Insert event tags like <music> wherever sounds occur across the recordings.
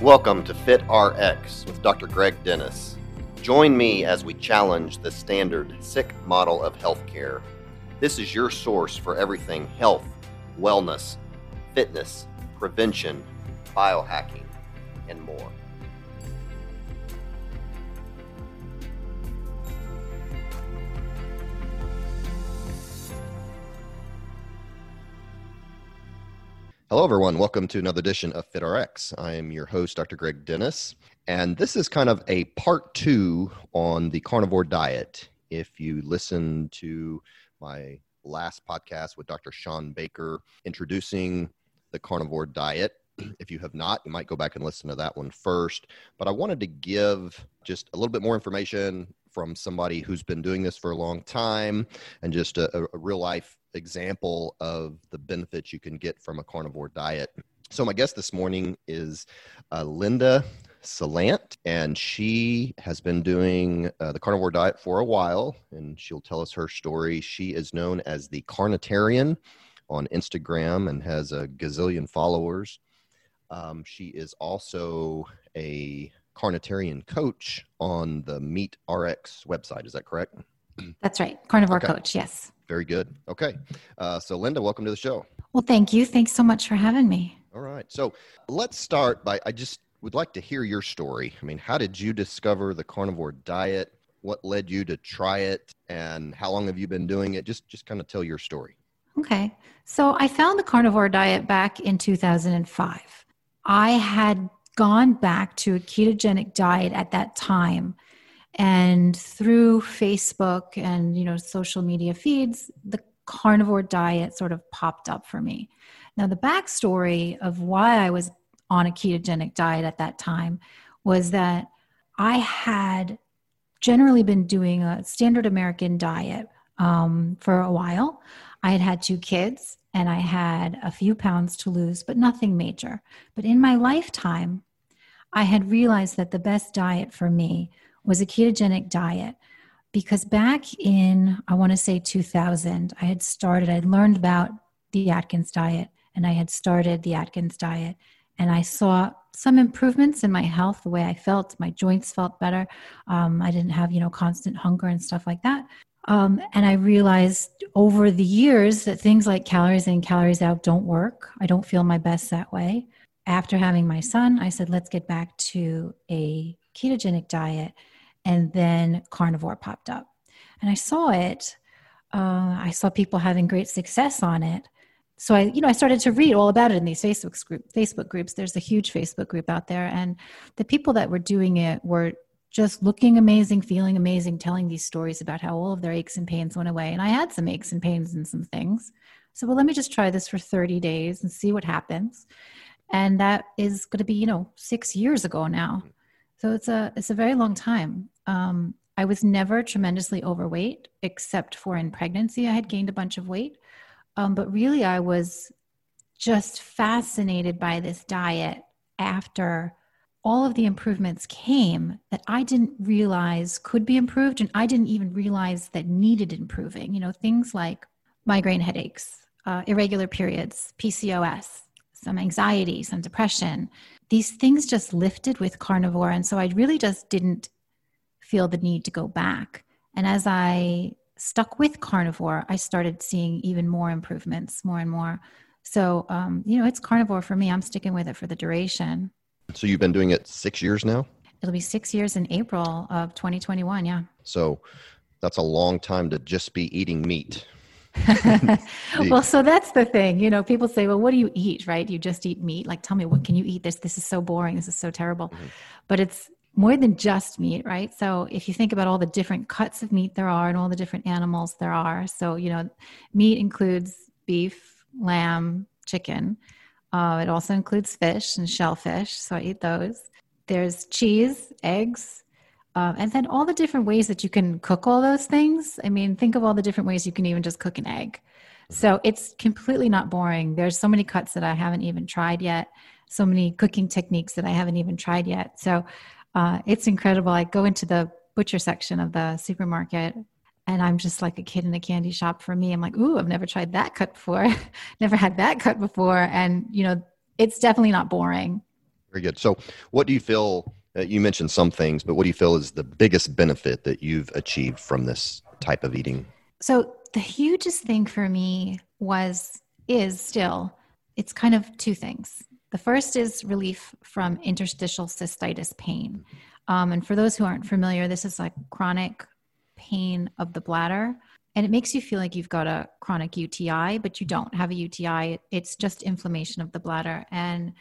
Welcome to Fit RX with Dr. Greg Dennis. Join me as we challenge the standard sick model of healthcare. This is your source for everything health, wellness, fitness, prevention, biohacking, and more. Hello, everyone. Welcome to another edition of FitRx. I am your host, Dr. Greg Dennis, and this is kind of a part two on the carnivore diet. If you listen to my last podcast with Dr. Shawn Baker introducing the carnivore diet, if you have not, you might go back and listen to that one first. But I wanted to give just a little bit more information from somebody who's been doing this for a long time and just a, a real life example of the benefits you can get from a carnivore diet. So, my guest this morning is uh, Linda Salant, and she has been doing uh, the carnivore diet for a while, and she'll tell us her story. She is known as the Carnitarian on Instagram and has a gazillion followers. Um, she is also a carnitarian coach on the Meat RX website. Is that correct? That's right. Carnivore okay. coach. Yes. Very good. Okay. Uh, so, Linda, welcome to the show. Well, thank you. Thanks so much for having me. All right. So, let's start by I just would like to hear your story. I mean, how did you discover the carnivore diet? What led you to try it? And how long have you been doing it? Just, just kind of tell your story. Okay. So, I found the carnivore diet back in 2005. I had gone back to a ketogenic diet at that time and through facebook and you know social media feeds the carnivore diet sort of popped up for me. Now the backstory of why i was on a ketogenic diet at that time was that i had generally been doing a standard american diet um, for a while. I had had two kids and i had a few pounds to lose but nothing major. But in my lifetime i had realized that the best diet for me was a ketogenic diet because back in i want to say 2000 i had started i'd learned about the atkins diet and i had started the atkins diet and i saw some improvements in my health the way i felt my joints felt better um, i didn't have you know constant hunger and stuff like that. Um, and i realized over the years that things like calories in calories out don't work. I don't feel my best that way. After having my son i said let's get back to a ketogenic diet and then carnivore popped up. And i saw it uh, i saw people having great success on it. So i you know i started to read all about it in these facebook group facebook groups. There's a huge facebook group out there. And the people that were doing it were just looking amazing feeling amazing telling these stories about how all of their aches and pains went away. And i had some aches and pains and some things. So well let me just try this for 30 days and see what happens. And that is going to be you know six years ago now. So it's a it's a very long time. Um, I was never tremendously overweight, except for in pregnancy. I had gained a bunch of weight, um, but really I was just fascinated by this diet after all of the improvements came that I didn't realize could be improved, and I didn't even realize that needed improving. You know, things like migraine headaches, uh, irregular periods, PCOS, some anxiety, some depression, these things just lifted with carnivore. And so I really just didn't feel the need to go back. And as I stuck with carnivore, I started seeing even more improvements, more and more. So, um, you know, it's carnivore for me. I'm sticking with it for the duration. So you've been doing it six years now? It'll be six years in April of 2021. Yeah. So that's a long time to just be eating meat. <laughs> well, so that's the thing. You know, people say, well, what do you eat, right? You just eat meat. Like, tell me, what can you eat? This, this is so boring. This is so terrible. Mm-hmm. But it's more than just meat, right? So if you think about all the different cuts of meat there are and all the different animals there are, so, you know, meat includes beef, lamb, chicken. Uh, it also includes fish and shellfish. So I eat those. There's cheese, eggs, um, and then all the different ways that you can cook all those things. I mean, think of all the different ways you can even just cook an egg. So mm-hmm. it's completely not boring. There's so many cuts that I haven't even tried yet, so many cooking techniques that I haven't even tried yet. So uh, it's incredible. I go into the butcher section of the supermarket and I'm just like a kid in a candy shop for me. I'm like, ooh, I've never tried that cut before, <laughs> never had that cut before. And, you know, it's definitely not boring. Very good. So, what do you feel? Uh, you mentioned some things, but what do you feel is the biggest benefit that you've achieved from this type of eating? So, the hugest thing for me was, is still, it's kind of two things. The first is relief from interstitial cystitis pain. Um, and for those who aren't familiar, this is like chronic pain of the bladder. And it makes you feel like you've got a chronic UTI, but you don't have a UTI. It's just inflammation of the bladder. And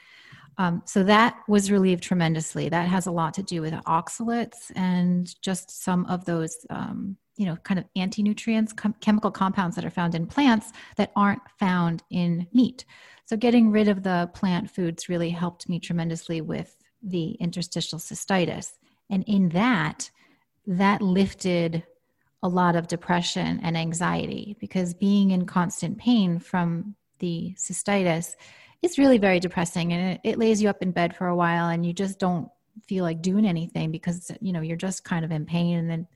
um, so that was relieved tremendously. That has a lot to do with oxalates and just some of those, um, you know, kind of anti-nutrients, com- chemical compounds that are found in plants that aren't found in meat. So getting rid of the plant foods really helped me tremendously with the interstitial cystitis. And in that, that lifted a lot of depression and anxiety because being in constant pain from the cystitis is really very depressing and it, it lays you up in bed for a while and you just don't feel like doing anything because you know you're just kind of in pain and then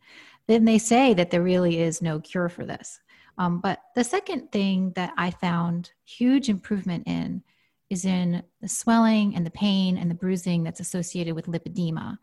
then they say that there really is no cure for this. Um, but the second thing that i found huge improvement in is in the swelling and the pain and the bruising that's associated with lipedema.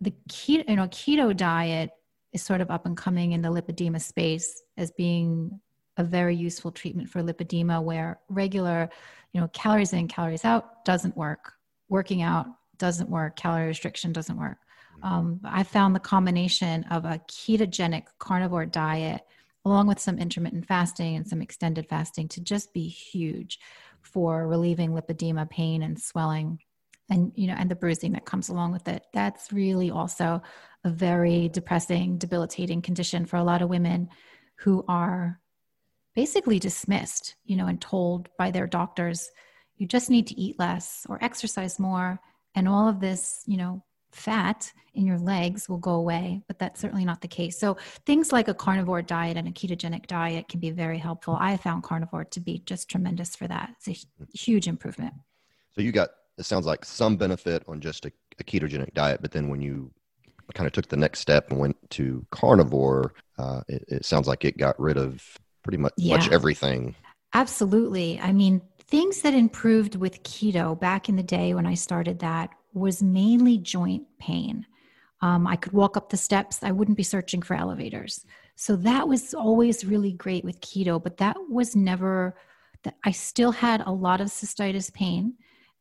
The keto, you know, keto diet is sort of up and coming in the lipedema space as being a very useful treatment for lipedema where regular you know calories in calories out doesn't work. Working out doesn't work. Calorie restriction doesn't work. Um, i found the combination of a ketogenic carnivore diet along with some intermittent fasting and some extended fasting to just be huge for relieving lipedema pain and swelling and you know and the bruising that comes along with it. That's really also a very depressing debilitating condition for a lot of women who are basically dismissed you know and told by their doctors you just need to eat less or exercise more. And all of this you know fat in your legs will go away but that's certainly not the case so things like a carnivore diet and a ketogenic diet can be very helpful i found carnivore to be just tremendous for that it's a huge improvement so you got it sounds like some benefit on just a, a ketogenic diet, but then when you kind of took the next step and went to carnivore, uh, it, it, sounds like it got rid of pretty much, yeah. much everything. Absolutely. I mean, things that improved with keto back in the day when I started that was mainly joint pain. Um, I could walk up the steps, I wouldn't be searching for elevators. So that was always really great with keto, but that was never that I still had a lot of cystitis pain.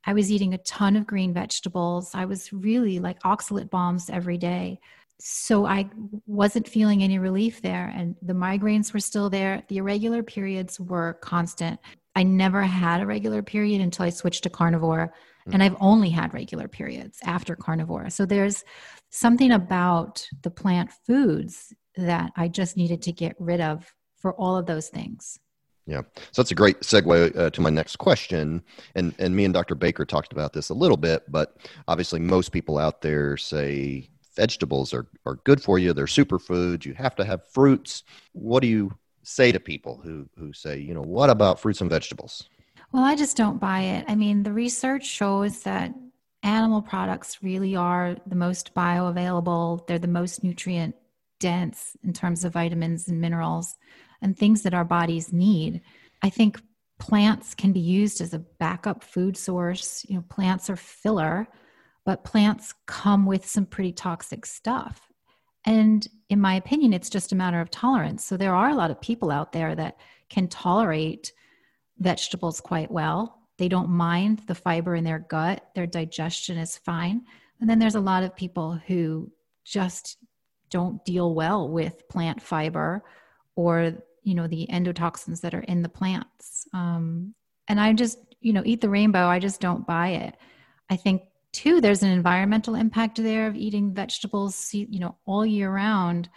I was eating a ton of green vegetables. I was really like oxalate bombs every day. So I wasn't feeling any relief there. And the migraines were still there. The irregular periods were constant. I never had a regular period until I switched to carnivore. And I've only had regular periods after carnivore. So there's something about the plant foods that I just needed to get rid of for all of those things. Yeah, so that's a great segue uh, to my next question. And and me and Dr. Baker talked about this a little bit, but obviously most people out there say vegetables are are good for you. They're superfoods. You have to have fruits. What do you say to people who who say, you know, what about fruits and vegetables? Well, I just don't buy it. I mean, the research shows that animal products really are the most bioavailable. They're the most nutrient dense in terms of vitamins and minerals and things that our bodies need. I think plants can be used as a backup food source. You know, plants are filler, but plants come with some pretty toxic stuff. And in my opinion, it's just a matter of tolerance. So there are a lot of people out there that can tolerate vegetables quite well. They don't mind the fiber in their gut, their digestion is fine. And then there's a lot of people who just don't deal well with plant fiber or you know the endotoxins that are in the plants. Um, and i just you know eat the rainbow. I just don't buy it. I think too there's an environmental impact there of eating vegetables you know all year round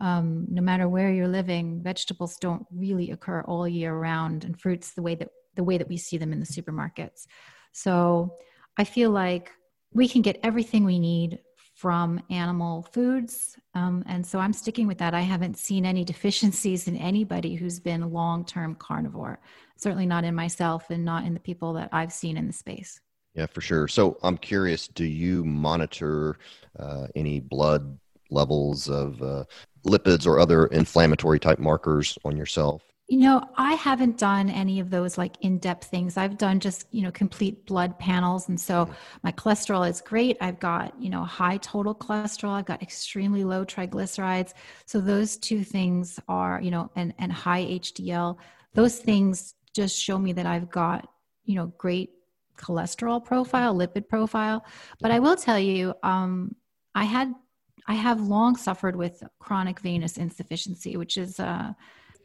um, no matter where you're living vegetables don't really occur all year round and fruits the way that the way that we see them in the supermarkets so i feel like we can get everything we need from animal foods. Um, and so I'm sticking with that. I haven't seen any <laughs> deficiencies in anybody who's been long term carnivore, certainly not in myself and not in the people that I've seen in the space. Yeah, for sure. So I'm curious do you monitor uh, any blood levels of uh, lipids or other inflammatory type markers on yourself? You know, I haven't done any of those like in depth things. I've done just, you know, complete blood panels. And so mm-hmm. my cholesterol is great. I've got, you know, high total cholesterol. I've got extremely low triglycerides. So those two things are, you know, and, and high HDL, those mm-hmm. things just show me that I've got, you know, great cholesterol profile, lipid profile. But I mm-hmm. will tell you, um, I had, I have long suffered with chronic venous insufficiency, which is, uh,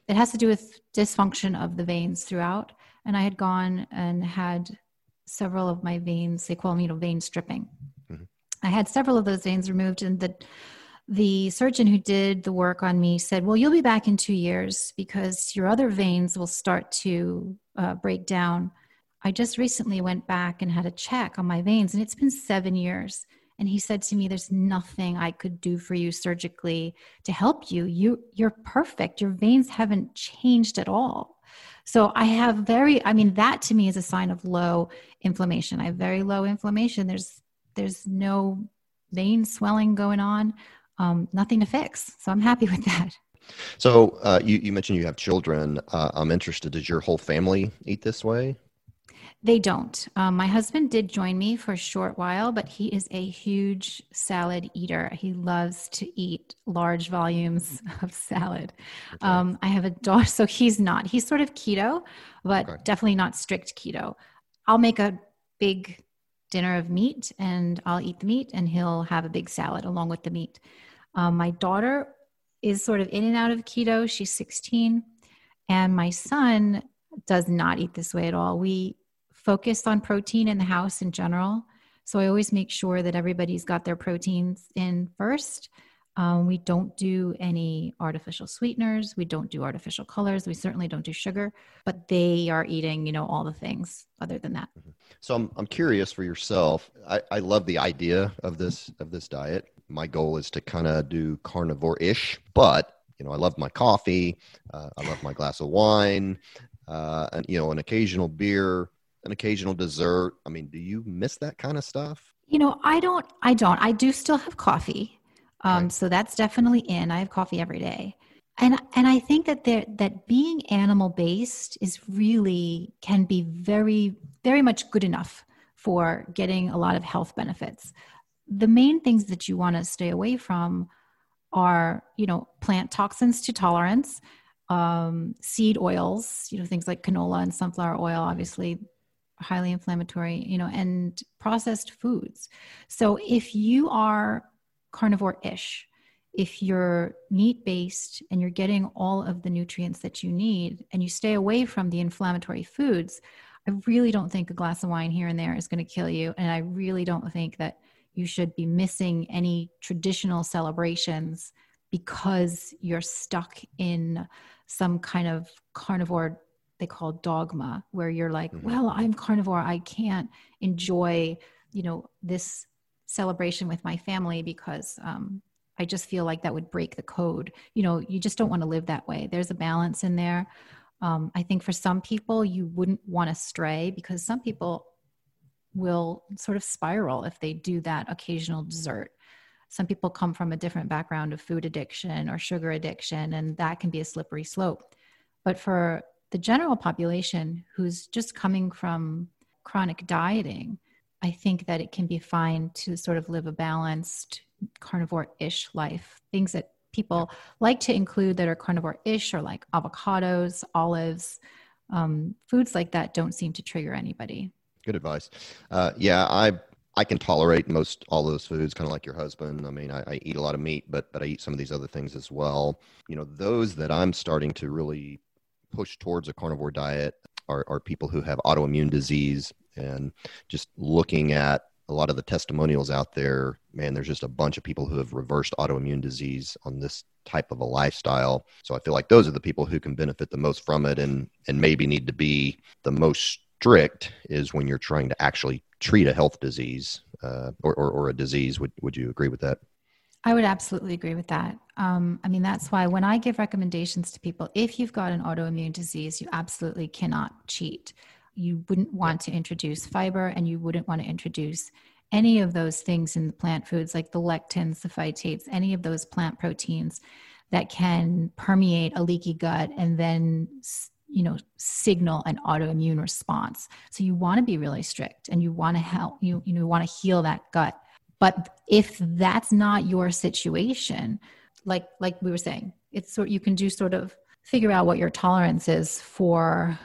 it has to do with dysfunction of the veins throughout. And I had gone and had several of my veins, they call me, you know, vein stripping. Mm-hmm. I had several of those veins removed, and the the surgeon who did the work on me said, Well, you'll be back in two years because your other veins will start to uh, break down. I just recently went back and had a check on my veins, and it's been seven years and he said to me there's nothing i could do for you surgically to help you. You you're perfect. Your veins haven't changed at all. So i have very i mean that to me is a sign of low inflammation. I have very low inflammation. There's there's no vein swelling going on um, nothing to fix. So i'm happy <laughs> with that. So uh, you, you mentioned you have children. Uh, i'm interested does your whole family eat this way they don't. Um, my husband did join me for a short while, but he is a huge salad eater. He loves to eat large volumes <laughs> of salad. Okay. Um, I have a daughter, so he's not. He's sort of keto, but okay. definitely not strict keto. I'll make a big dinner of meat and I'll eat the meat, and he'll have a big salad along with the meat. Um, my daughter is sort of in and out of keto. She's 16. And my son does not eat this way at all. We focused on protein in the house in general. So I always make sure that everybody's got their proteins in first. Um, we don't do any artificial sweeteners. We don't do artificial colors. We certainly don't do sugar, but they are eating, you know, all the things other than that. Mm-hmm. So I'm, I'm curious for yourself. I, I love the idea of this, of this diet. My goal is to kind of do carnivore ish, but you know, I love my coffee. Uh, I love my glass of wine, uh, and, you know, an occasional beer an occasional dessert. I mean, do you miss that kind of stuff? You know, I don't. I don't. I do still have coffee, um, so that's definitely in. I have coffee every day, and and I think that there that being animal based is really can be very very much good enough for getting a lot of health benefits. The main things that you want to stay away from are you know plant toxins to tolerance um, seed oils, you know, things like canola and sunflower oil, obviously highly inflammatory, you know, and processed foods. So if you are carnivore ish, if you're meat based and you're getting all of the nutrients that you need and you stay away from the inflammatory foods, I really don't think a glass of wine here and there is going to kill you. And I really don't think that you should be missing any traditional celebrations because you're stuck in some kind of carnivore they call dogma where you're like mm-hmm. well i'm carnivore. I can't enjoy you know this celebration with my family because um, i just feel like that would break the code. You know you just don't want to live that way. There's a balance in there. Um, i think for some people you wouldn't want to stray because some people will sort of spiral if they do that occasional dessert. Some people come from a different background of food addiction or sugar addiction and that can be a slippery slope. But for the general population who's just coming from chronic dieting, I think that it can be fine to sort of live a balanced carnivore ish life. Things that people like to include that are carnivore ish are like avocados, olives. Um, foods like that don't seem to trigger anybody. Good advice. Uh, yeah, I I can tolerate most all those foods, kind of like your husband. I mean, I, I, eat a lot of meat, but but I eat some of these other things as well. You know, those that I'm starting to really push towards a carnivore diet are, are people who have autoimmune disease. And just looking at a lot of the testimonials out there man there's just a bunch of people who have reversed autoimmune disease on this type of a lifestyle. So i feel like those are the people who can benefit the most from it and and maybe need to be the most strict is when you're trying to actually treat a health disease uh, or, or, or a disease. Would, would you agree with that I would absolutely agree with that. Um, I mean, that's why when I give recommendations to people, if you've got an autoimmune disease, you absolutely cannot cheat. You wouldn't want to introduce fiber and you wouldn't want to introduce any of those things in the plant foods like the lectins, the phytates, any of those plant proteins that can permeate a leaky gut and then you know signal an autoimmune response so you want to be really strict and you want to help you you know want to heal that gut but if that's not your situation like like we were saying it's sort you can do sort of figure out what your tolerance is for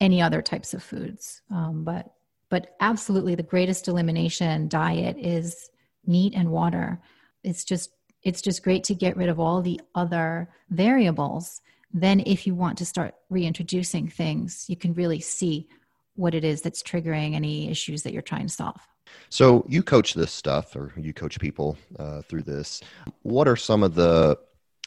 any other types of foods. Um, but but absolutely the greatest elimination diet is meat and water. It's just it's just great to get rid of all the other variables. Then if you want to start reintroducing things you can really see what it is that's triggering any issues that you're trying to solve so you coach this stuff or you coach people uh, through this. What are some of the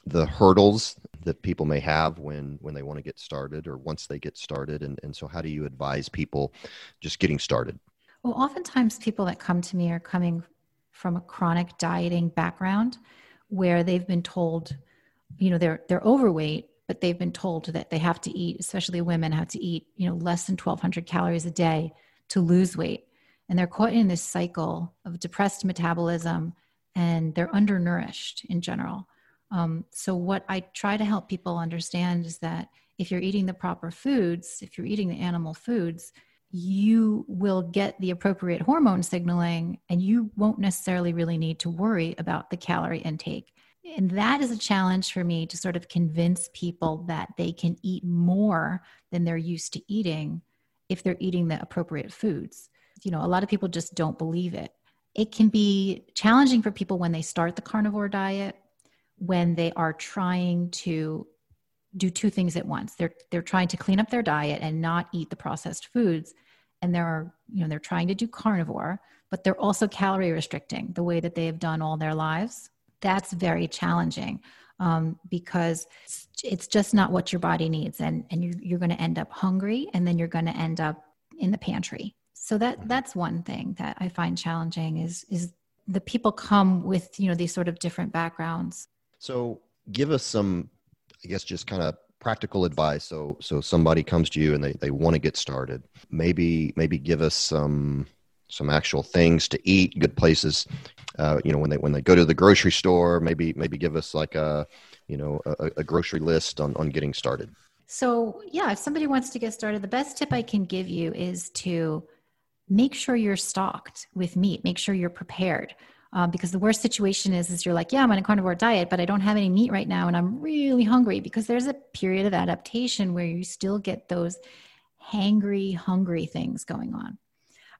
the hurdles that people may have when when they want to get started or once they get started? And, and so how do you advise people just getting started? Well oftentimes people that come to me are coming from a chronic dieting background where they've been told you know they're they're overweight but they've been told that they have to eat especially women have to eat you know less than 1200 calories a day to lose weight and they're caught in this cycle of depressed metabolism and they're undernourished in general um, so, what I try to help people understand is that if you're eating the proper foods, if you're eating the animal foods, you will get the appropriate hormone signaling and you won't necessarily really need to worry about the calorie intake. And that is a challenge for me to sort of convince people that they can eat more than they're used to eating if they're eating the appropriate foods. You know, a lot of people just don't believe it. It can be challenging for people when they start the carnivore diet when they are trying to do two things at once. They're they're trying to clean up their diet and not eat the processed foods and they're you know they're trying to do carnivore, but they're also calorie restricting the way that they have done all their lives. That's very challenging um, because it's just not what your body needs, and and you're, you're going to end up hungry, and then you're going to end up in the pantry. So that mm-hmm. that's one thing that I find challenging is is the people come with you know these sort of different backgrounds so give us some, I guess, just kind of practical advice. So, so somebody comes to you and they, they want to get started. Maybe, maybe give us some, some actual things to eat, good places. Uh, you know, when they, when they go to the grocery store, maybe, maybe give us like a, you know, a, a grocery list on, on getting started. So yeah, if somebody wants to get started, the best tip I can give you is to make sure you're stocked with meat. Make sure you're prepared. Um, because the worst situation is is you're like yeah i'm on a carnivore diet but i don't have any meat right now and i'm really hungry. Because there's a period of adaptation where you still get those hangry hungry things going on.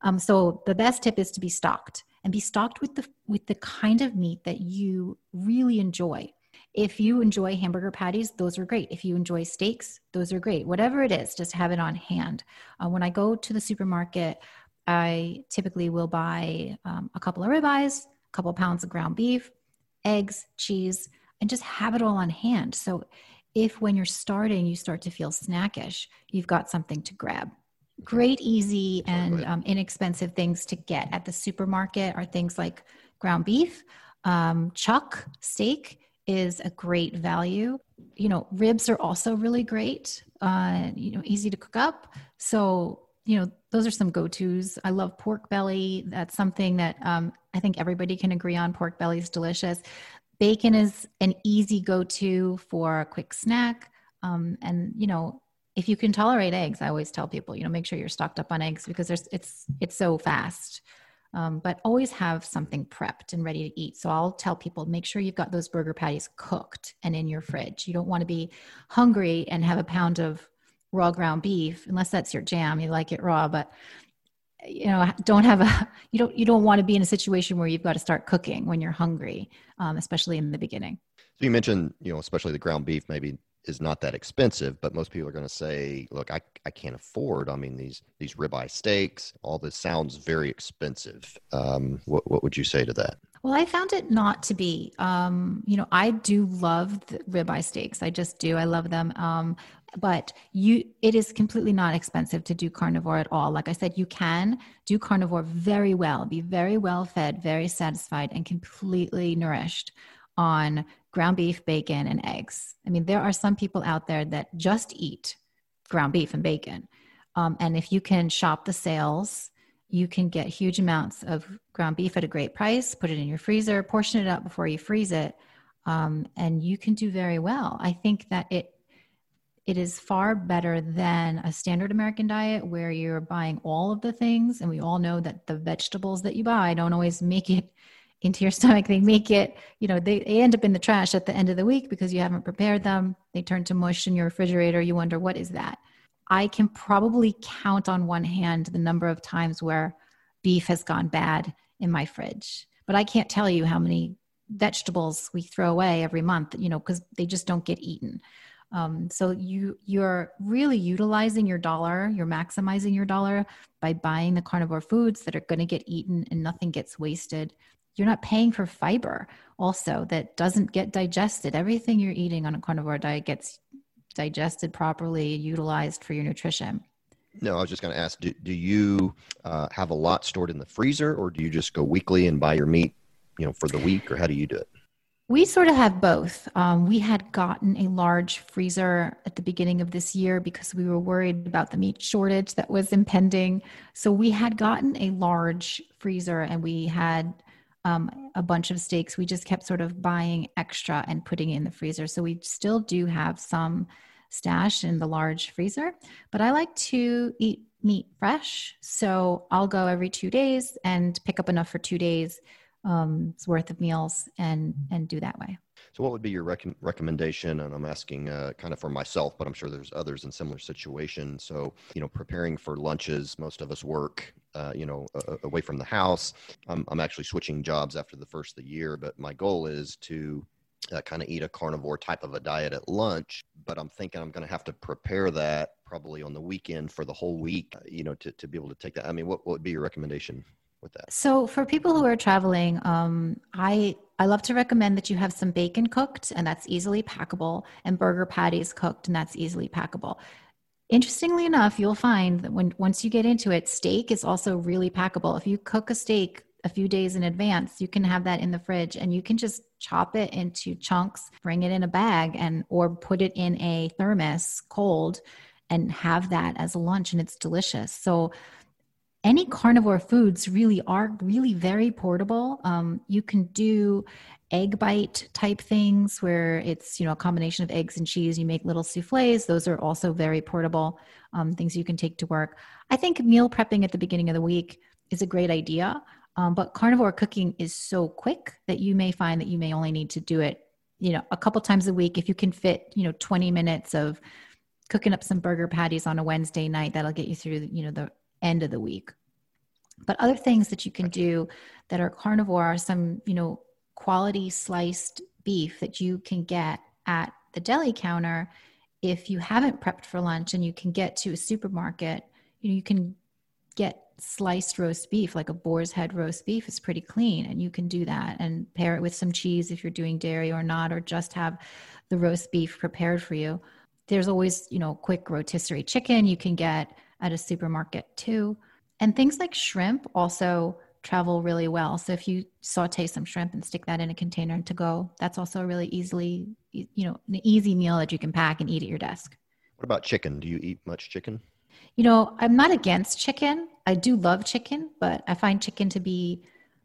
Um, so the best tip is to be stocked and be stocked with the with the kind of meat that you really enjoy. If you enjoy hamburger patties those are great. If you enjoy steaks those are great. Whatever it is just have it on hand. Uh, when i go to the supermarket i typically will buy um, a couple of ribeyes a couple pounds of ground beef, eggs, cheese, and just have it all on hand. So if when you're starting you start to feel snackish, you've got something to grab. Great, easy, and um, inexpensive things to get at the supermarket are things like ground beef, um, chuck steak is a great value. You know, ribs are also really great. Uh, you know, easy to cook up. So you know, those are some go tos. I love pork belly. That's something that um, I think everybody can agree on. Pork belly is delicious. Bacon is an easy go to for a quick snack. Um, and, you know, if you can tolerate eggs, I always tell people, you know, make sure you're stocked up on eggs because there's it's it's so fast. Um, but always have something prepped and ready to eat. So I'll tell people make sure you've got those burger patties cooked and in your fridge. You don't want to be hungry and have a pound of raw ground beef unless that's your jam you like it raw but you know don't have a <laughs> you don't you don't want to be in a situation where you've got to start cooking when you're hungry um, especially in the beginning so you mentioned you know especially the ground beef maybe is not that expensive but most people are going to say look I, I can't afford i mean these these ribeye steaks all this sounds very expensive um, what, what would you say to that well, I found it not to be. Um, you know, I do love the ribeye steaks. I just do. I love them. Um, but you it is completely not expensive to do carnivore at all. Like i said you can do carnivore very well be very well fed very satisfied and completely nourished on ground beef bacon and eggs. I mean there are some people out there that just eat ground beef and bacon. Um, and if you can shop the sales you can get huge amounts of ground beef at a great price put it in your freezer portion it up before you freeze it um, and you can do very well. I think that it it is far better than a standard American diet where you're buying all of the things, and we all know that the vegetables that you buy don't always make it <laughs> into your stomach. They make it, you know, they, they end up in the trash at the end of the week because you haven't prepared them. They turn to mush in your refrigerator. You wonder, what is that? I can probably count on one hand the number of times where beef has gone bad in my fridge. But I can't tell you how many vegetables we throw away every month, you know, because they just don't get eaten. Um, so you you're really utilizing your dollar, you're maximizing your dollar by buying the carnivore foods that are going to get eaten and nothing gets wasted. You're not paying for fiber also that doesn't get digested. Everything you're eating on a carnivore diet gets digested properly, utilized for your nutrition. No, I was just going to ask do, do you uh, have a lot stored in the freezer or do you just go weekly and buy your meat, you know, for the week or how do you do it? We sort of have both. Um, we had gotten a large freezer at the beginning of this year because we were worried about the meat shortage that was impending. So we had gotten a large freezer and we had um, a bunch of steaks. We just kept sort of buying extra and putting in the freezer. So we still do have some stash in the large freezer, but I like to eat meat fresh. So I'll go every two days and pick up enough for two days um, worth of meals and and do that way. So, what would be your rec- recommendation? And I'm asking uh, kind of for myself, but I'm sure there's others in similar situations. So, you know, preparing for lunches, most of us work, uh, you know, away from the house. I'm, I'm actually switching jobs after the first of the year, but my goal is to uh, kind of eat a carnivore type of a diet at lunch. But I'm thinking I'm going to have to prepare that probably on the weekend for the whole week, you know, to, to be able to take that. I mean, what, what would be your recommendation? With that? So for people who are traveling, um, I I love to recommend that you have some bacon cooked, and that's easily packable, and burger patties cooked, and that's easily packable. Interestingly enough, you'll find that when once you get into it, steak is also really packable. If you cook a steak a few days in advance, you can have that in the fridge and you can just chop it into chunks, bring it in a bag and or put it in a thermos cold and have that as a lunch and it's delicious. So any carnivore foods really are really very portable. Um, you can do egg bite type things where it's you know a combination of eggs and cheese. You make little souffles; those are also very portable um, things you can take to work. I think meal prepping at the beginning of the week is a great idea, um, but carnivore cooking is so quick that you may find that you may only need to do it you know a couple times a week if you can fit you know 20 minutes of cooking up some burger patties on a Wednesday night that'll get you through you know the end of the week. But other things that you can do that are carnivore are some, you know, quality sliced beef that you can get at the deli counter if you haven't prepped for lunch and you can get to a supermarket, you know, you can get sliced roast beef, like a boar's head roast beef is pretty clean. And you can do that and pair it with some cheese if you're doing dairy or not, or just have the roast beef prepared for you. There's always, you know, quick rotisserie chicken you can get at a supermarket too. And things like shrimp also travel really well. So if you saute some shrimp and stick that in a container to go, that's also a really easily, you know, an easy meal that you can pack and eat at your desk. What about chicken? Do you eat much chicken? You know, I'm not against chicken. I do love chicken, but I find chicken to be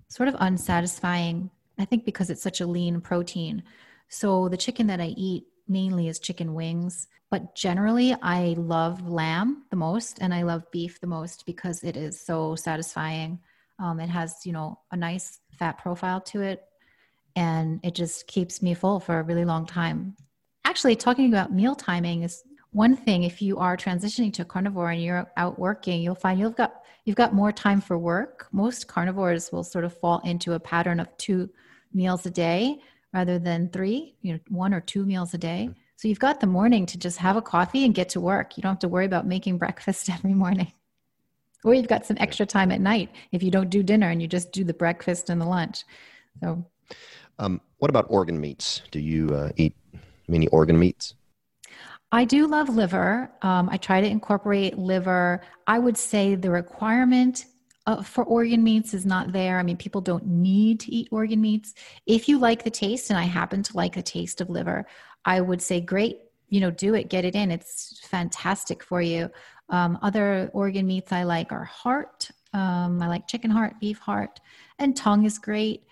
sort of unsatisfying. I think because it's such a lean protein. So the chicken that I eat mainly is chicken wings. But generally, I love lamb the most and I love beef the most because it is so satisfying. Um, it has, you know, a nice fat profile to it and it just keeps me full for a really long time. Actually, talking about meal timing is one thing if you are transitioning to a carnivore and you're out working you'll find you've got you've got more time for work most carnivores will sort of fall into a pattern of two meals a day rather than three you know one or two meals a day so you've got the morning to just have a coffee and get to work. You don't have to worry about making <laughs> breakfast every morning. Or you've got some extra time at night if you don't do dinner and you just do the breakfast and the lunch. So, um, what about organ meats? Do you uh, eat many organ meats? I do love liver. Um, I try to incorporate liver. I would say the requirement uh, for organ meats is not there. I mean, people don't need to eat organ meats. If you like the taste, and I happen to like the taste of liver, I would say, great, you know, do it, get it in. It's fantastic for you. Um, other organ meats I like are heart. Um, I like chicken heart, beef heart, and tongue is great.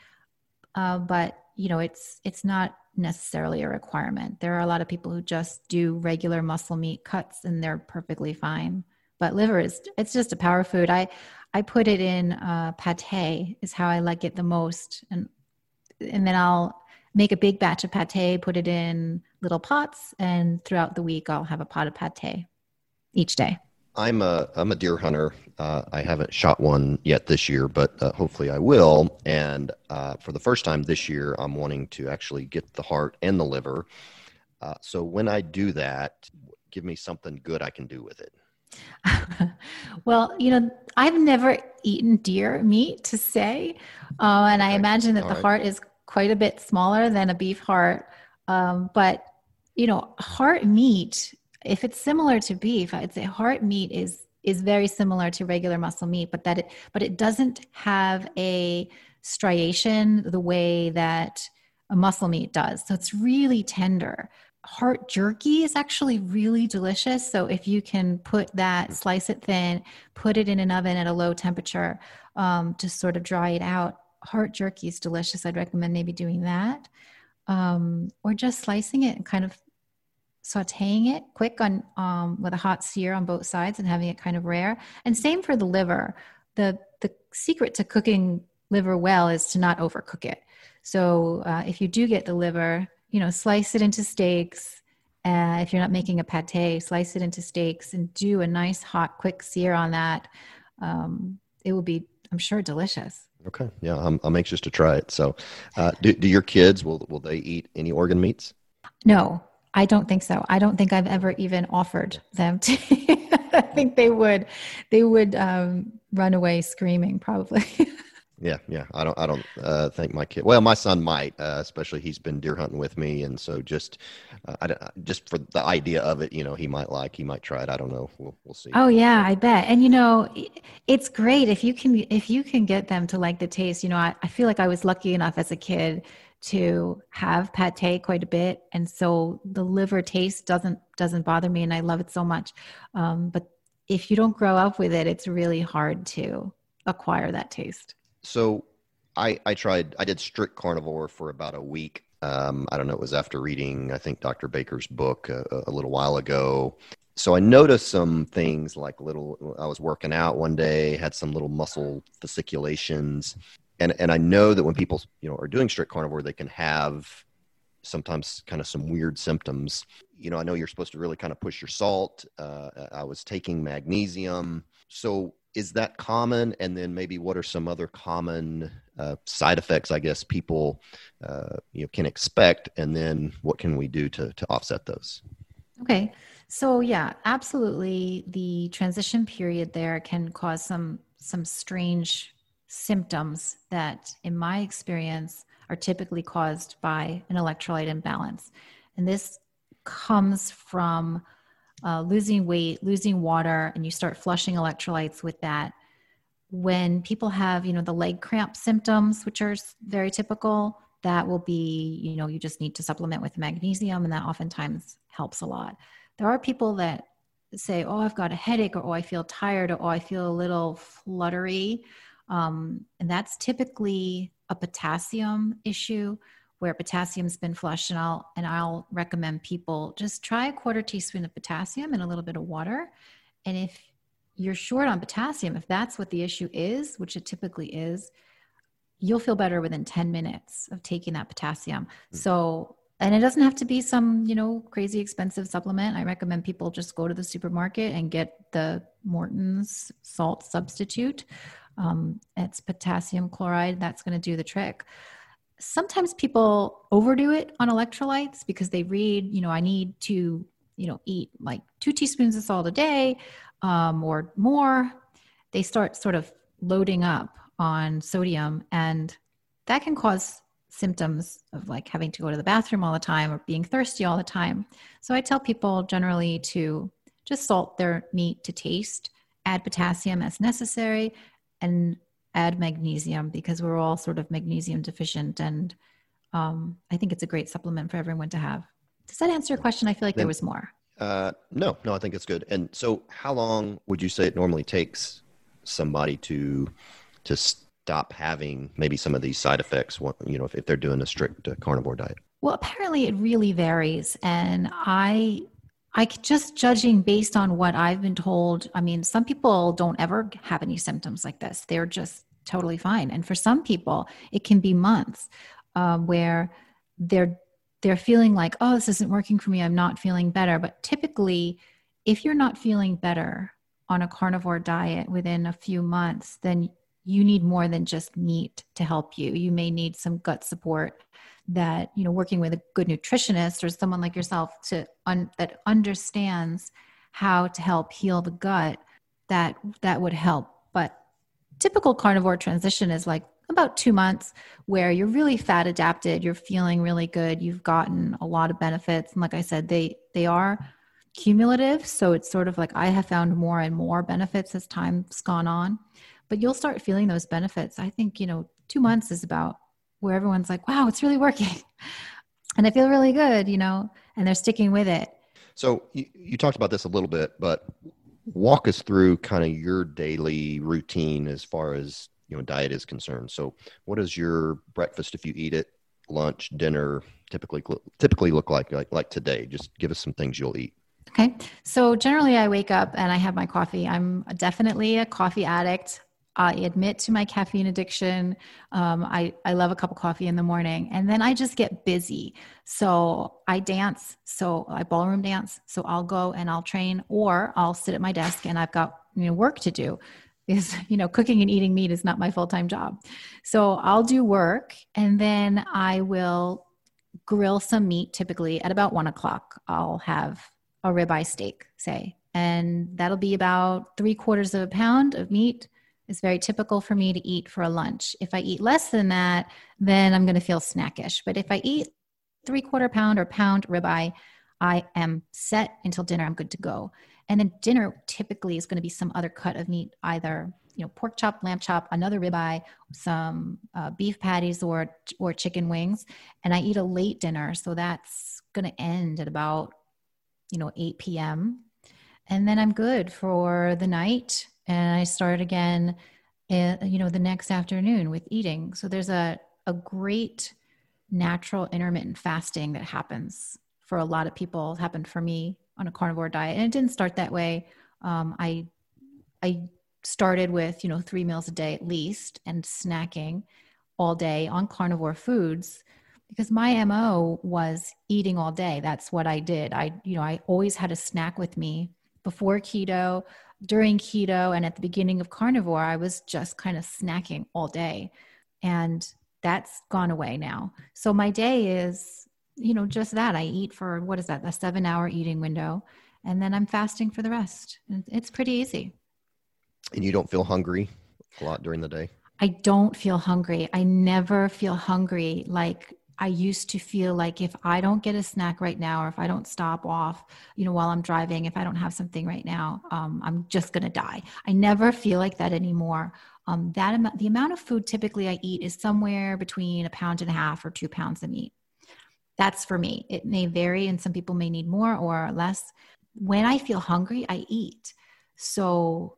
Uh, but you know it's it's not necessarily a requirement there are a lot of people who just do regular muscle meat cuts and they're perfectly fine but liver is it's just a power food i i put it in uh, pate is how i like it the most and and then i'll make a big batch of pate put it in little pots and throughout the week i'll have a pot of pate each day I'm a I'm a deer hunter. Uh, I haven't shot one yet this year, but uh, hopefully I will. And uh, for the first time this year, I'm wanting to actually get the heart and the liver. Uh, so when I do that, give me something good I can do with it. <laughs> well, you know, I've never eaten deer meat to say, uh, and I imagine that All the right. heart is quite a bit smaller than a beef heart. Um, but you know, heart meat if it's similar to beef, I'd say heart meat is is very similar to regular muscle meat, but that it but it doesn't have a striation the way that a muscle meat does. So it's really tender. Heart jerky is actually really delicious. So if you can put that, slice it thin, put it in an oven at a low temperature um, to sort of dry it out. Heart jerky is delicious. I'd recommend maybe doing that. Um, or just slicing it and kind of sauteing it quick on um, with a hot sear on both sides and having it kind of rare. And same for the liver. The the secret to cooking liver well is to not overcook it. So uh, if you do get the liver, you know, slice it into steaks. Uh, if you're not making a pate, slice it into steaks and do a nice hot quick sear on that. Um, it will be, I'm sure, delicious. Okay, yeah, I'm, I'm anxious to try it. So, uh, do, do your kids will will they eat any organ meats? No, I don't think so. I don't think I've ever even offered them to. <laughs> I think they would, they would um, run away screaming probably. <laughs> yeah, yeah. I don't, I don't uh, think my kid. Well, my son might, uh, especially he's been deer hunting with me, and so just, uh, I don't, just for the idea of it, you know, he might like, he might try it. I don't know. We'll, we'll see. Oh yeah, I bet. And you know, it's great if you can, if you can get them to like the taste. You know, I, I feel like I was lucky enough as a kid to have pate quite a bit and so the liver taste doesn't doesn't bother me and i love it so much um, but if you don't grow up with it it's really hard to acquire that taste so i i tried i did strict carnivore for about a week um, i don't know it was after reading i think dr baker's book a, a little while ago so I noticed some things like little. I was working out one day, had some little muscle fasciculations, and and I know that when people you know are doing strict carnivore, they can have sometimes kind of some weird symptoms. You know, I know you're supposed to really kind of push your salt. Uh, I was taking magnesium, so is that common? And then maybe what are some other common uh, side effects? I guess people uh, you know can expect, and then what can we do to to offset those? Okay. So yeah, absolutely. The transition period there can cause some some strange symptoms that, in my experience, are typically caused by an electrolyte imbalance. And this comes from uh, losing weight, losing water, and you start flushing electrolytes with that. When people have, you know, the leg cramp symptoms, which are very typical, that will be, you know, you just need to supplement with magnesium, and that oftentimes helps a lot. There are people that say, oh, I've got a headache, or oh, I feel tired, or oh, I feel a little fluttery. Um, and that's typically a potassium issue where potassium's been flushed and I'll and I'll recommend people just try a quarter teaspoon of potassium and a little bit of water. And if you're short on potassium, if that's what the issue is, which it typically is, you'll feel better within 10 minutes of taking that potassium. Mm-hmm. So and it doesn't have to be some you know crazy expensive supplement i recommend people just go to the supermarket and get the morton's salt substitute um, it's potassium chloride that's going to do the trick sometimes people overdo it on electrolytes because they read you know i need to you know eat like two teaspoons of salt a day um, or more. They start sort of loading up on sodium and that can cause symptoms of like having to go to the bathroom all the time or being thirsty all the time. So i tell people generally to just salt their meat to taste add potassium as necessary and add magnesium because we're all sort of magnesium deficient. And um, i think it's a great supplement for everyone to have. Does that answer your question? I feel like then, there was more. uh, no no i think it's good. And so how long would you say it normally takes somebody to to stop having maybe some of these side effects? You know, if, if they're doing a strict uh, carnivore diet. Well, apparently it really varies, and I I just judging based on what I've been told. I mean, some people don't ever have any symptoms like this. They're just totally fine. And for some people, it can be months um, where they're they're feeling like, oh, this isn't working for me. I'm not feeling better. But typically, if you're not feeling better on a carnivore diet within a few months, then you need more than just meat to help you. You may need some gut support that you know working with a good nutritionist or someone like yourself to un, that understands how to help heal the gut that that would help. But typical carnivore transition is like about two months where you're really fat adapted you're feeling really good you've gotten a lot of benefits. And like i said they they are cumulative so it's sort of like i have found more and more benefits as time's gone on. But you'll start feeling those benefits. I think you know two months is about where everyone's like, wow, it's really working. <laughs> And I feel really good, you know, and they're sticking with it. So you, you talked about this a little bit, but walk us through kind of your daily routine as far as, you know, diet is concerned. So what is your breakfast if you eat it, lunch, dinner typically typically look like like like today? Just give us some things you'll eat. Okay. So generally I wake up and I have my coffee. I'm definitely a coffee addict. I admit to my caffeine addiction. Um, I, I love a cup of coffee in the morning. And then I just get busy. So I dance. So I ballroom dance. So I'll go and I'll train, or I'll sit at my desk and I've got you know, work to do. <laughs> Is, you know, cooking and eating meat is not my full time job. So I'll do work and then I will grill some meat typically at about one o'clock. I'll have a ribeye steak, say, and that'll be about three quarters of a pound of meat is very typical for me to eat for a lunch. If I eat less than that, then I'm going to feel snackish. But if I eat three quarter pound or pound ribeye, I am set until dinner. I'm good to go. And then dinner typically is going to be some other cut of meat, either you know pork chop, lamb chop, another ribeye, some uh, beef patties, or or chicken wings. And I eat a late dinner, so that's going to end at about you know 8 p.m. And then I'm good for the night and I start again, uh, you know, the next afternoon with eating. So there's a a great natural intermittent fasting that happens for a lot of people. It happened for me on a carnivore diet, and it didn't start that way. Um, I I started with you know three meals a day at least and snacking all day on carnivore foods because my mo was eating all day that's what i did i you know i always had a snack with me before keto during keto and at the beginning of carnivore, I was just kind of snacking all day. And that's gone away now. So my day is, you know, just that. I eat for what is that, a seven hour eating window. And then I'm fasting for the rest. It's pretty easy. And you don't feel hungry a lot during the day? I don't feel hungry. I never feel hungry like I used to feel like if I don't get a snack right now, or if I don't stop off, you know, while I'm driving, if I don't have something right now, um, I'm just going to die. I never feel like that anymore. Um, that amount, the amount of food typically I eat is somewhere between a pound and a half or two pounds of meat. That's for me. It may vary, and some people may need more or less. When I feel hungry, I eat. So,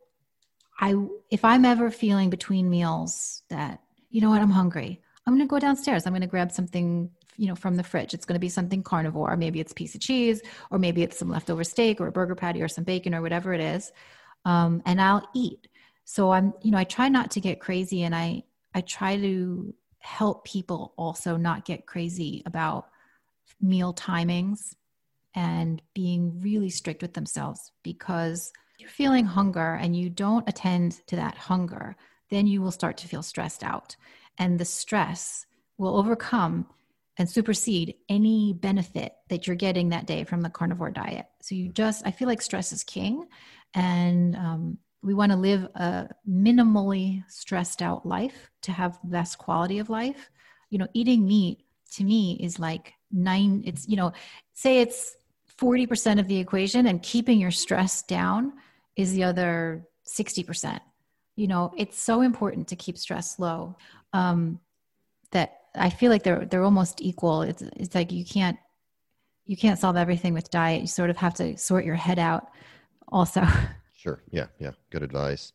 I if I'm ever feeling between meals that you know what, I'm hungry I'm going to go downstairs. I'm going to grab something, you know, from the fridge. It's going to be something carnivore. Maybe it's piece of cheese, or maybe it's some leftover steak or a burger patty or some bacon or whatever it is. Um, and I'll eat. So I'm, you know, I try not to get crazy and I, I try to help people also not get crazy about meal timings and being really strict with themselves because you're feeling hunger and you don't attend to that hunger, then you will start to feel stressed out and the stress will overcome and supersede any benefit that you're getting that day from the carnivore diet. So you just, I feel like stress is king, and um, we want to live a minimally stressed out life to have best quality of life. You know, eating meat to me is like nine. It's you know, say it's forty percent of the equation, and keeping your stress down is the other sixty percent. You know, it's so important to keep stress low um, that I feel like they're they're almost equal. It's it's like you can't you can't solve everything with diet. You sort of have to sort your head out also. <laughs> Sure. Yeah. Yeah. Good advice.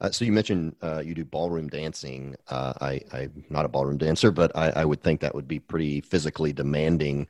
Uh, so you mentioned uh, you do ballroom dancing. Uh, I, I'm not a ballroom dancer, but I, I, would think that would be pretty physically demanding.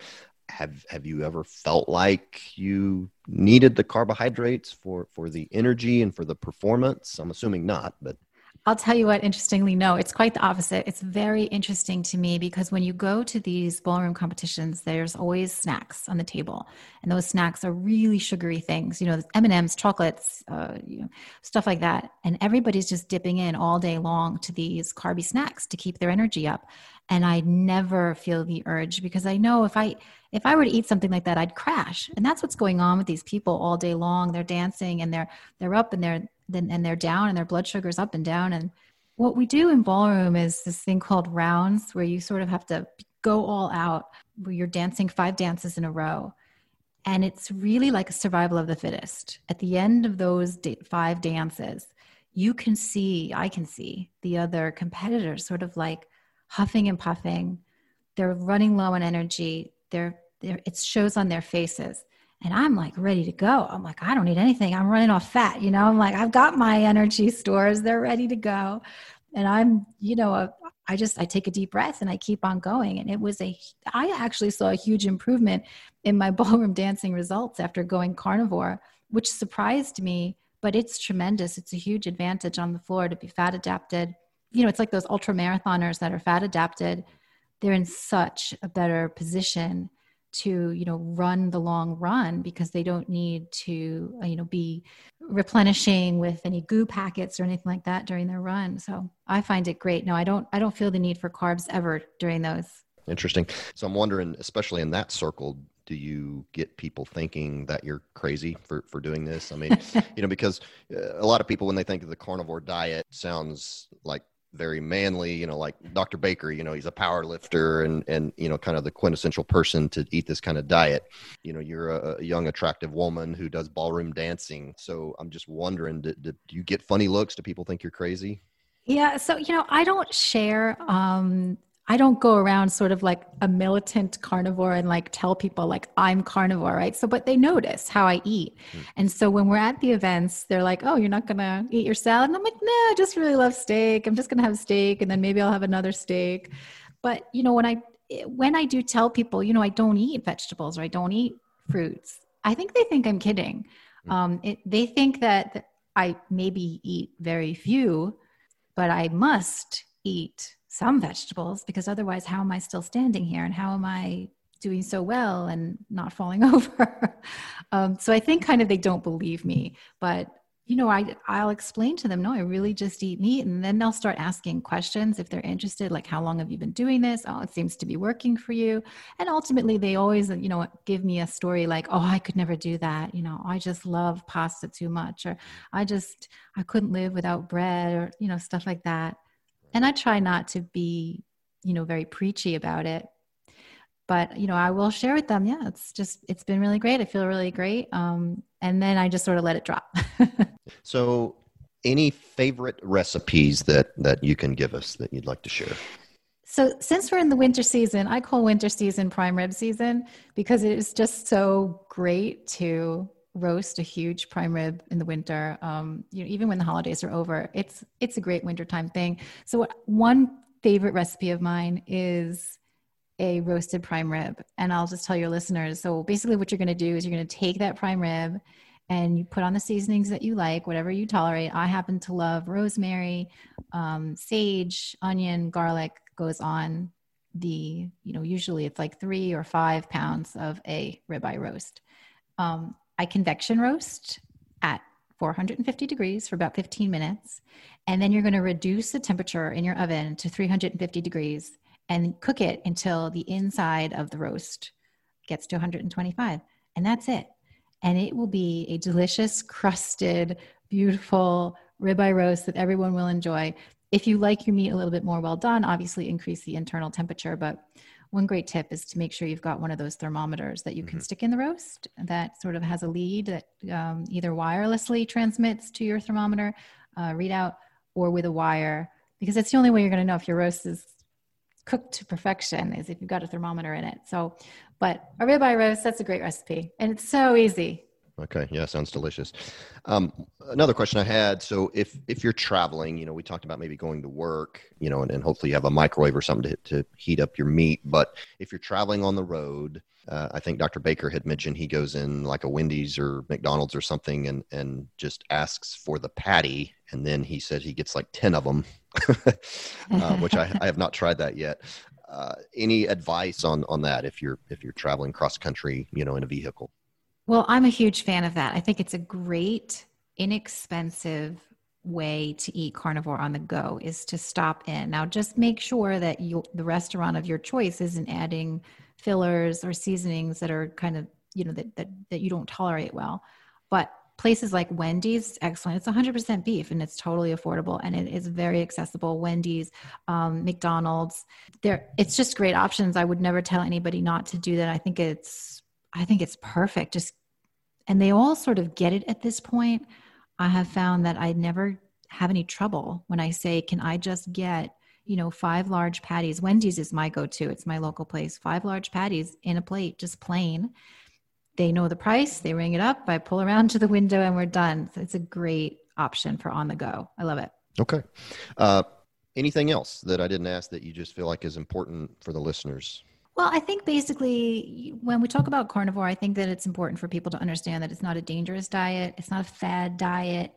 Have Have you ever felt like you needed the carbohydrates for for the energy and for the performance? I'm assuming not, but I'll tell you what, interestingly, no, it's quite the opposite. It's very interesting to me because when you go to these ballroom competitions, there's always snacks on the table. And those snacks are really sugary things, you know, M&Ms, chocolates, uh, you know, stuff like that. And everybody's just dipping in all day long to these carby snacks to keep their energy up. And I never feel the urge because I know if I, if I were to eat something like that, I'd crash. And that's what's going on with these people all day long. They're dancing and they're, they're up and they're, then and they're down and their blood sugar's up and down. And what we do in ballroom is this thing called rounds where you sort of have to go all out. Where you're dancing five dances in a row. And it's really like a survival of the fittest. At the end of those five dances you can see i can see the other competitors sort of like huffing and puffing. They're running low on energy. They're, they're it shows on their faces and I'm like ready to go. I'm like, I don't need anything. I'm running off fat. You know, I'm like, I've got my energy stores, they're ready to go. And I'm, you know, a, I just, I take a deep breath and I keep on going. And it was a, I actually saw a huge improvement in my <laughs> ballroom dancing results after going carnivore, which surprised me, but it's tremendous. It's a huge advantage on the floor to be fat adapted. You know, it's like those ultra marathoners that are fat adapted. They're in such a better position to you know run the long run because they don't need to uh, you know be replenishing with any goo packets or anything like that during their run. So i find it great. No i don't i don't feel the need for carbs ever during those. Interesting. So i'm wondering especially in that circle do you get people thinking that you're crazy for for doing this? I mean <laughs> you know because uh, a lot of people when they think of the carnivore diet sounds like very manly, you know, like Dr. Baker, you know, he's a power lifter and, and, you know, kind of the quintessential person to eat this kind of diet. You know, you're a, young, attractive woman who does ballroom dancing. So I'm just wondering, do, do you get funny looks? Do people think you're crazy? Yeah. So, you know, I don't share, um, I don't go around sort of like a militant carnivore and like tell people like I'm carnivore, right? So, but they notice how I eat. Mm. And so when we're at the events, they're like, oh, you're not going to eat your salad? And I'm like, no, I just really love steak. I'm just going to have steak and then maybe I'll have another steak. But, you know, when I, when I do tell people, you know, I don't eat vegetables or I don't eat fruits, I think they think I'm kidding. Mm. Um, it, they think that I maybe eat very few, but I must eat some vegetables because otherwise how am i still standing here and how am i doing so well and not falling <laughs> over? Um, so i think kind of they don't believe me but you know I, i'll explain to them no i really just eat meat and then they'll start asking questions if they're interested like how long have you been doing this? Oh it seems to be working for you. And ultimately they always you know give me a story like oh i could never do that. You know i just love pasta too much or i just i couldn't live without bread or you know stuff like that and i try not to be you know very preachy about it but you know i will share with them yeah it's just it's been really great. I feel really great. Um, and then i just sort of let it drop. <laughs> So any favorite recipes that that you can give us that you'd like to share? So since we're in the winter season i call winter season prime rib season because it is just so great to roast a huge prime rib in the winter um, you know even when the holidays are over it's it's a great wintertime thing. So one favorite recipe of mine is a roasted prime rib. And i'll just tell your listeners so basically what you're going to do is you're going to take that prime rib and you put on the seasonings that you like whatever you tolerate. I happen to love rosemary um, sage onion garlic goes on the you know usually it's like three or five pounds of a ribeye roast. Um, I convection roast at 450 degrees for about 15 minutes. And then you're going to reduce the temperature in your oven to 350 degrees and cook it until the inside of the roast gets to 125. And that's it. And it will be a delicious, crusted, beautiful ribeye roast that everyone will enjoy. If you like your meat a little bit more well done, obviously increase the internal temperature. But one great tip is to make sure you've got one of those thermometers that you can mm-hmm. stick in the roast that sort of has a lead that um, either wirelessly transmits to your thermometer uh, readout or with a wire, because that's the only way you're going to know if your roast is cooked to perfection is if you've got a thermometer in it. So, but a ribeye roast, that's a great recipe. And it's so easy. Okay. Yeah, sounds delicious. Um, another question I had. So, if if you're traveling, you know, we talked about maybe going to work, you know, and, and hopefully you have a microwave or something to, to heat up your meat. But if you're traveling on the road, uh, I think Dr. Baker had mentioned he goes in like a Wendy's or McDonald's or something and and just asks for the patty, and then he said he gets like ten of them, <laughs> uh, which I, I have not tried that yet. Uh, any advice on on that if you're if you're traveling cross country, you know, in a vehicle? Well, I'm a huge fan of that. I think it's a great, inexpensive way to eat carnivore on the go is to stop in. Now, just make sure that you the restaurant of your choice isn't adding fillers or seasonings that are kind of you know that that, that you don't tolerate well. But places like Wendy's, excellent. It's 100% beef and it's totally affordable and it is very accessible. Wendy's, um, McDonald's, there. It's just great options. I would never tell anybody not to do that. I think it's I think it's perfect. Just and they all sort of get it at this point. I have found that I never have any trouble when I say, "Can I just get you know five large patties?" Wendy's is my go-to. It's my local place. Five large patties in a plate, just plain. They know the price. They ring it up. I pull around to the window, and we're done. So it's a great option for on the go. I love it. Okay. Uh, anything else that I didn't ask that you just feel like is important for the listeners? Well, I think basically when we talk about carnivore, I think that it's important for people to understand that it's not a dangerous diet. It's not a fad diet.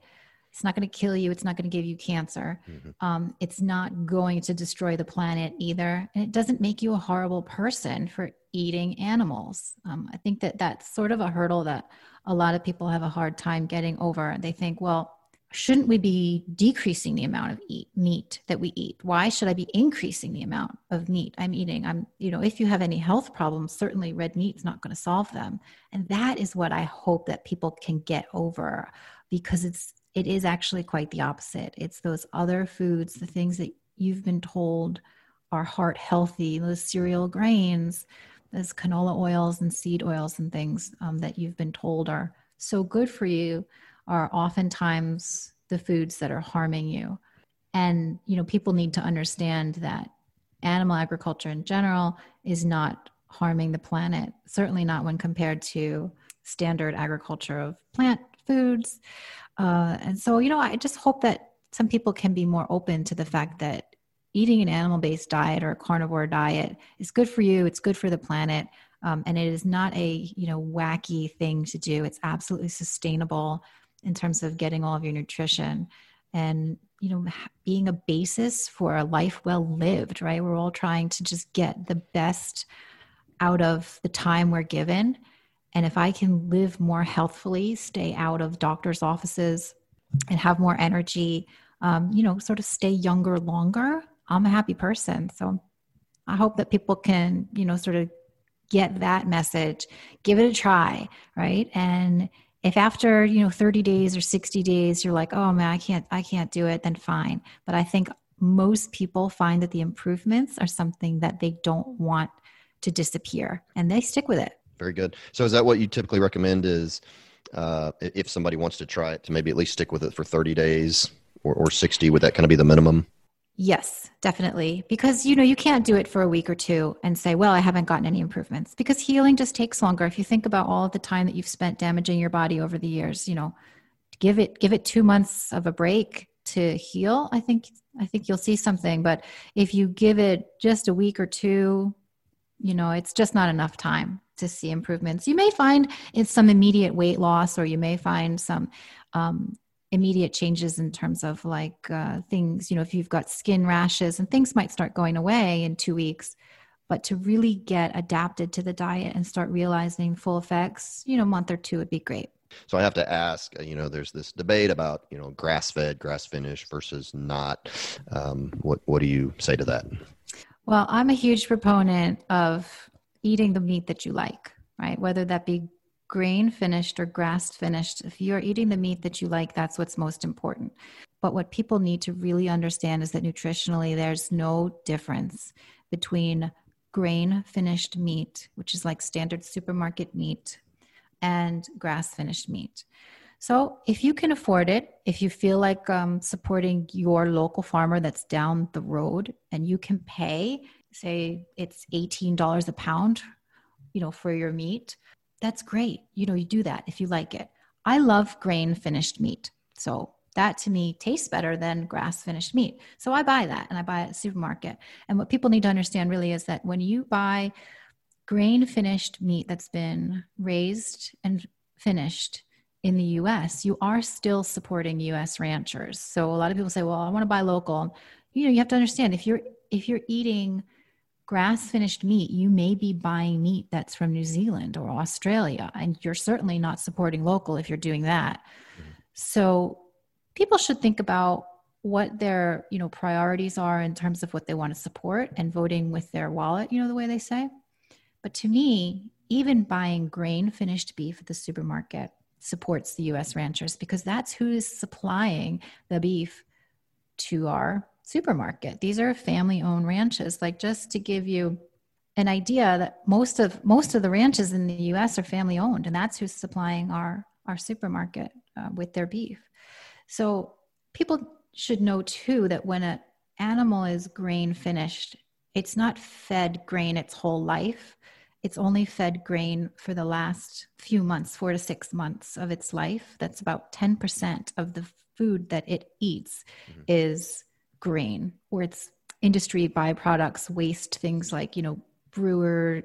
It's not going to kill you. It's not going to give you cancer. Mm-hmm. Um, it's not going to destroy the planet either. And it doesn't make you a horrible person for eating animals. Um, I think that that's sort of a hurdle that a lot of people have a hard time getting over. They think, well, shouldn't we be decreasing the amount of eat, meat that we eat? Why should i be increasing the amount of meat i'm eating? I'm you know if you have any health problems certainly red meat's not going to solve them. And that is what i hope that people can get over because it's it is actually quite the opposite. It's those other foods the things that you've been told are heart healthy those cereal grains those canola oils and seed oils and things um, that you've been told are so good for you are oftentimes the foods that are harming you. And, you know, people need to understand that animal agriculture in general is not harming the planet, certainly not when compared to standard agriculture of plant foods. Uh, and so, you know, I just hope that some people can be more open to the fact that eating an animal based diet or a carnivore diet is good for you, it's good for the planet. Um, and it is not a you know wacky thing to do it's absolutely sustainable in terms of getting all of your nutrition and you know being a basis for a life well lived right? We're all trying to just get the best out of the time we're given. And if i can live more healthfully stay out of doctors offices and have more energy um, you know sort of stay younger longer i'm a happy person. So i hope that people can you know sort of get that message. Give it a try right? And if after you know 30 days or 60 days you're like oh man i can't i can't do it then fine. But i think most people find that the improvements are something that they don't want to disappear and they stick with it. Very good. So is that what you typically recommend is uh, if somebody wants to try it to maybe at least stick with it for 30 days or, or 60 would that kind of be the minimum Yes, definitely. Because you know, you can't do it for a week or two and say, "Well, I haven't gotten any improvements." Because healing just takes longer. If you think about all the time that you've spent damaging your body over the years, you know, give it give it 2 months of a break to heal. I think I think you'll see something, but if you give it just a week or two, you know, it's just not enough time to see improvements. You may find it's some immediate weight loss or you may find some um, immediate changes in terms of like uh, things you know if you've got skin rashes and things might start going away in two weeks but to really get adapted to the diet and start realizing full effects you know a month or two would be great. So i have to ask uh, you know there's this debate about you know grass fed grass finished versus not. Um, what what do you say to that? Well i'm a huge proponent of eating the meat that you like right? Whether that be grain finished or grass finished, if you're eating the meat that you like, that's what's most important. But what people need to really understand is that nutritionally, there's no difference between grain finished meat, which is like standard supermarket meat, and grass finished meat. So, if you can afford it, if you feel like um, supporting your local farmer that's down the road and you can pay, say it's $18 a pound, you know, for your meat, that's great. You know, you do that if you like it. I love grain finished meat. So that to me tastes better than grass finished meat. So I buy that and I buy it at the supermarket. And what people need to understand really is that when you buy grain finished meat that's been raised and finished in the US, you are still supporting US ranchers. So a lot of people say, well, I want to buy local. You know, you have to understand if you're if you're eating grass finished meat, you may be buying meat that's from New Zealand or Australia, and you're certainly not supporting local if you're doing that. Mm-hmm. So people should think about what their you know priorities are in terms of what they want to support and voting with their wallet you know the way they say but to me even buying grain finished beef at the supermarket supports the us ranchers because that's who's supplying the beef to our supermarket these are family owned ranches like just to give you an idea that most of most of the ranches in the us are family owned and that's who's supplying our our supermarket uh, with their beef so people should know too that when an animal is grain finished, it's not fed grain its whole life. It's only fed grain for the last few months, four to six months of its life. That's about 10% of the food that it eats mm-hmm. is grain, or it's industry byproducts, waste, things like, you know, brewer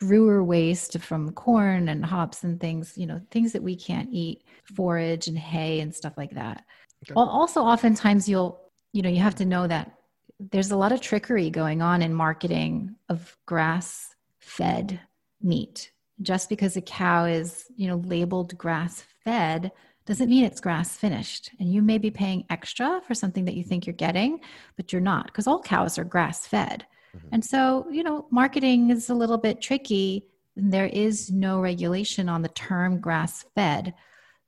brewer waste from corn and hops and things, you know, things that we can't eat, forage and hay and stuff like that. Okay. Also, oftentimes you'll, you know, you have to know that there's a lot of trickery going on in marketing of grass fed meat. Just because a cow is, you know, labeled grass fed doesn't mean it's grass finished. And you may be paying extra for something that you think you're getting, but you're not because all cows are grass fed. Mm-hmm. And so, you know, marketing is a little bit tricky. And there is no regulation on the term grass fed.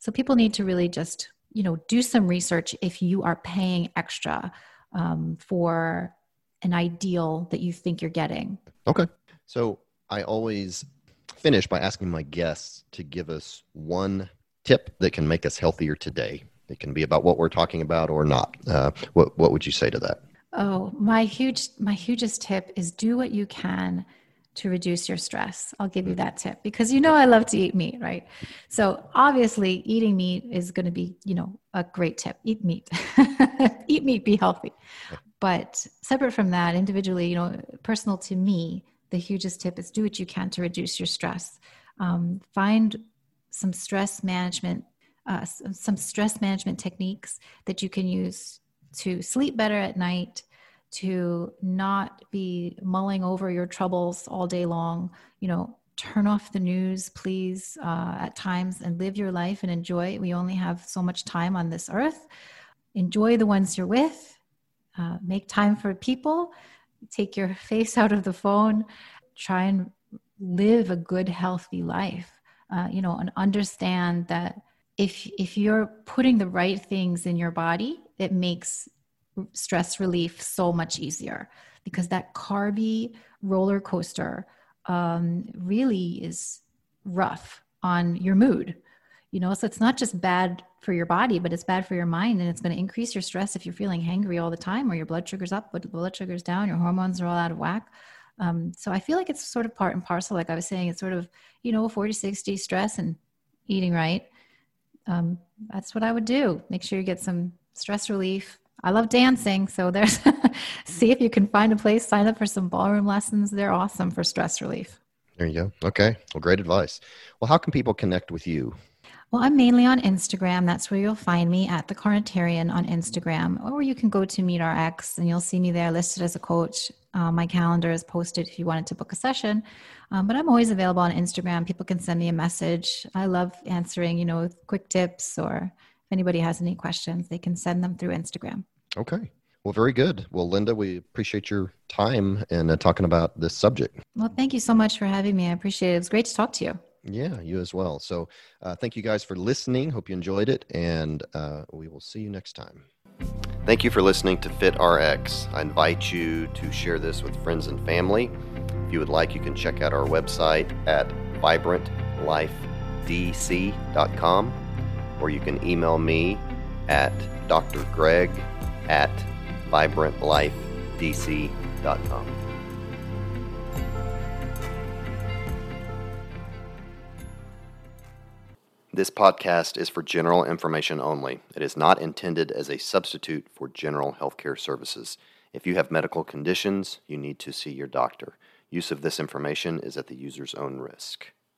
So people need to really just, you know, do some research if you are paying extra um, for an ideal that you think you're getting. Okay. So I always finish by asking my guests to give us one tip that can make us healthier today. It can be about what we're talking about or not. Uh, what, what would you say to that? Oh, my huge my hugest tip is do what you can to reduce your stress. I'll give you that tip because you know I love to eat meat, right? So obviously eating meat is going to be, you know, a great tip. Eat meat. <laughs> eat meat, be healthy. But separate from that, individually, you know, personal to me, the hugest tip is do what you can to reduce your stress. Um, find some stress management, uh, some stress management techniques that you can use to sleep better at night, to not be mulling over your troubles all day long. You know, turn off the news, please, uh, at times and live your life and enjoy. We only have so much time on this earth. Enjoy the ones you're with, uh, make time for people, take your <laughs> face out of the phone, try and live a good, healthy life. Uh, you know, and understand that if if you're putting the right things in your body it makes stress relief so much easier because that carby roller coaster um, really is rough on your mood you know? So it's not just bad for your body but it's bad for your mind and it's going to increase your stress if you're feeling hangry all the time or your blood sugar's up but the blood sugar's down your hormones are all out of whack um, so i feel like it's sort of part and parcel like i was saying it's sort of you know 40 60 stress and eating right um, that's what i would do make sure you get some stress relief. I love dancing, so there's <laughs> see if you can find a place, sign up for some ballroom lessons. They're awesome for stress relief. There you go. Okay. Well, great advice. Well, how can people connect with you? Well, I'm mainly on Instagram. That's where you'll find me at the Carnitarian on Instagram, or you can go to Meet MeatRx and you'll see me there listed as a coach. Uh, my calendar is posted if you wanted to book a session. Um, but I'm always available on Instagram. People can send me a message. I love answering, you know, quick tips or if anybody has any questions, they can send them through Instagram. Okay. Well, very good. Well, Linda, we appreciate your time and uh, talking about this subject. Well, thank you so much for having me. I appreciate it. It was great to talk to you. Yeah, you as well. So, uh, thank you guys for listening. Hope you enjoyed it, and uh, we will see you next time. Thank you for listening to Fit RX. I invite you to share this with friends and family. If you would like, you can check out our website at vibrantlifedc.com or you can email me at drgreg at vibrantlifedc.com. This podcast is for general information only. It is not intended as a substitute for general healthcare services. If you have medical conditions, you need to see your doctor. Use of this information is at the user's own risk.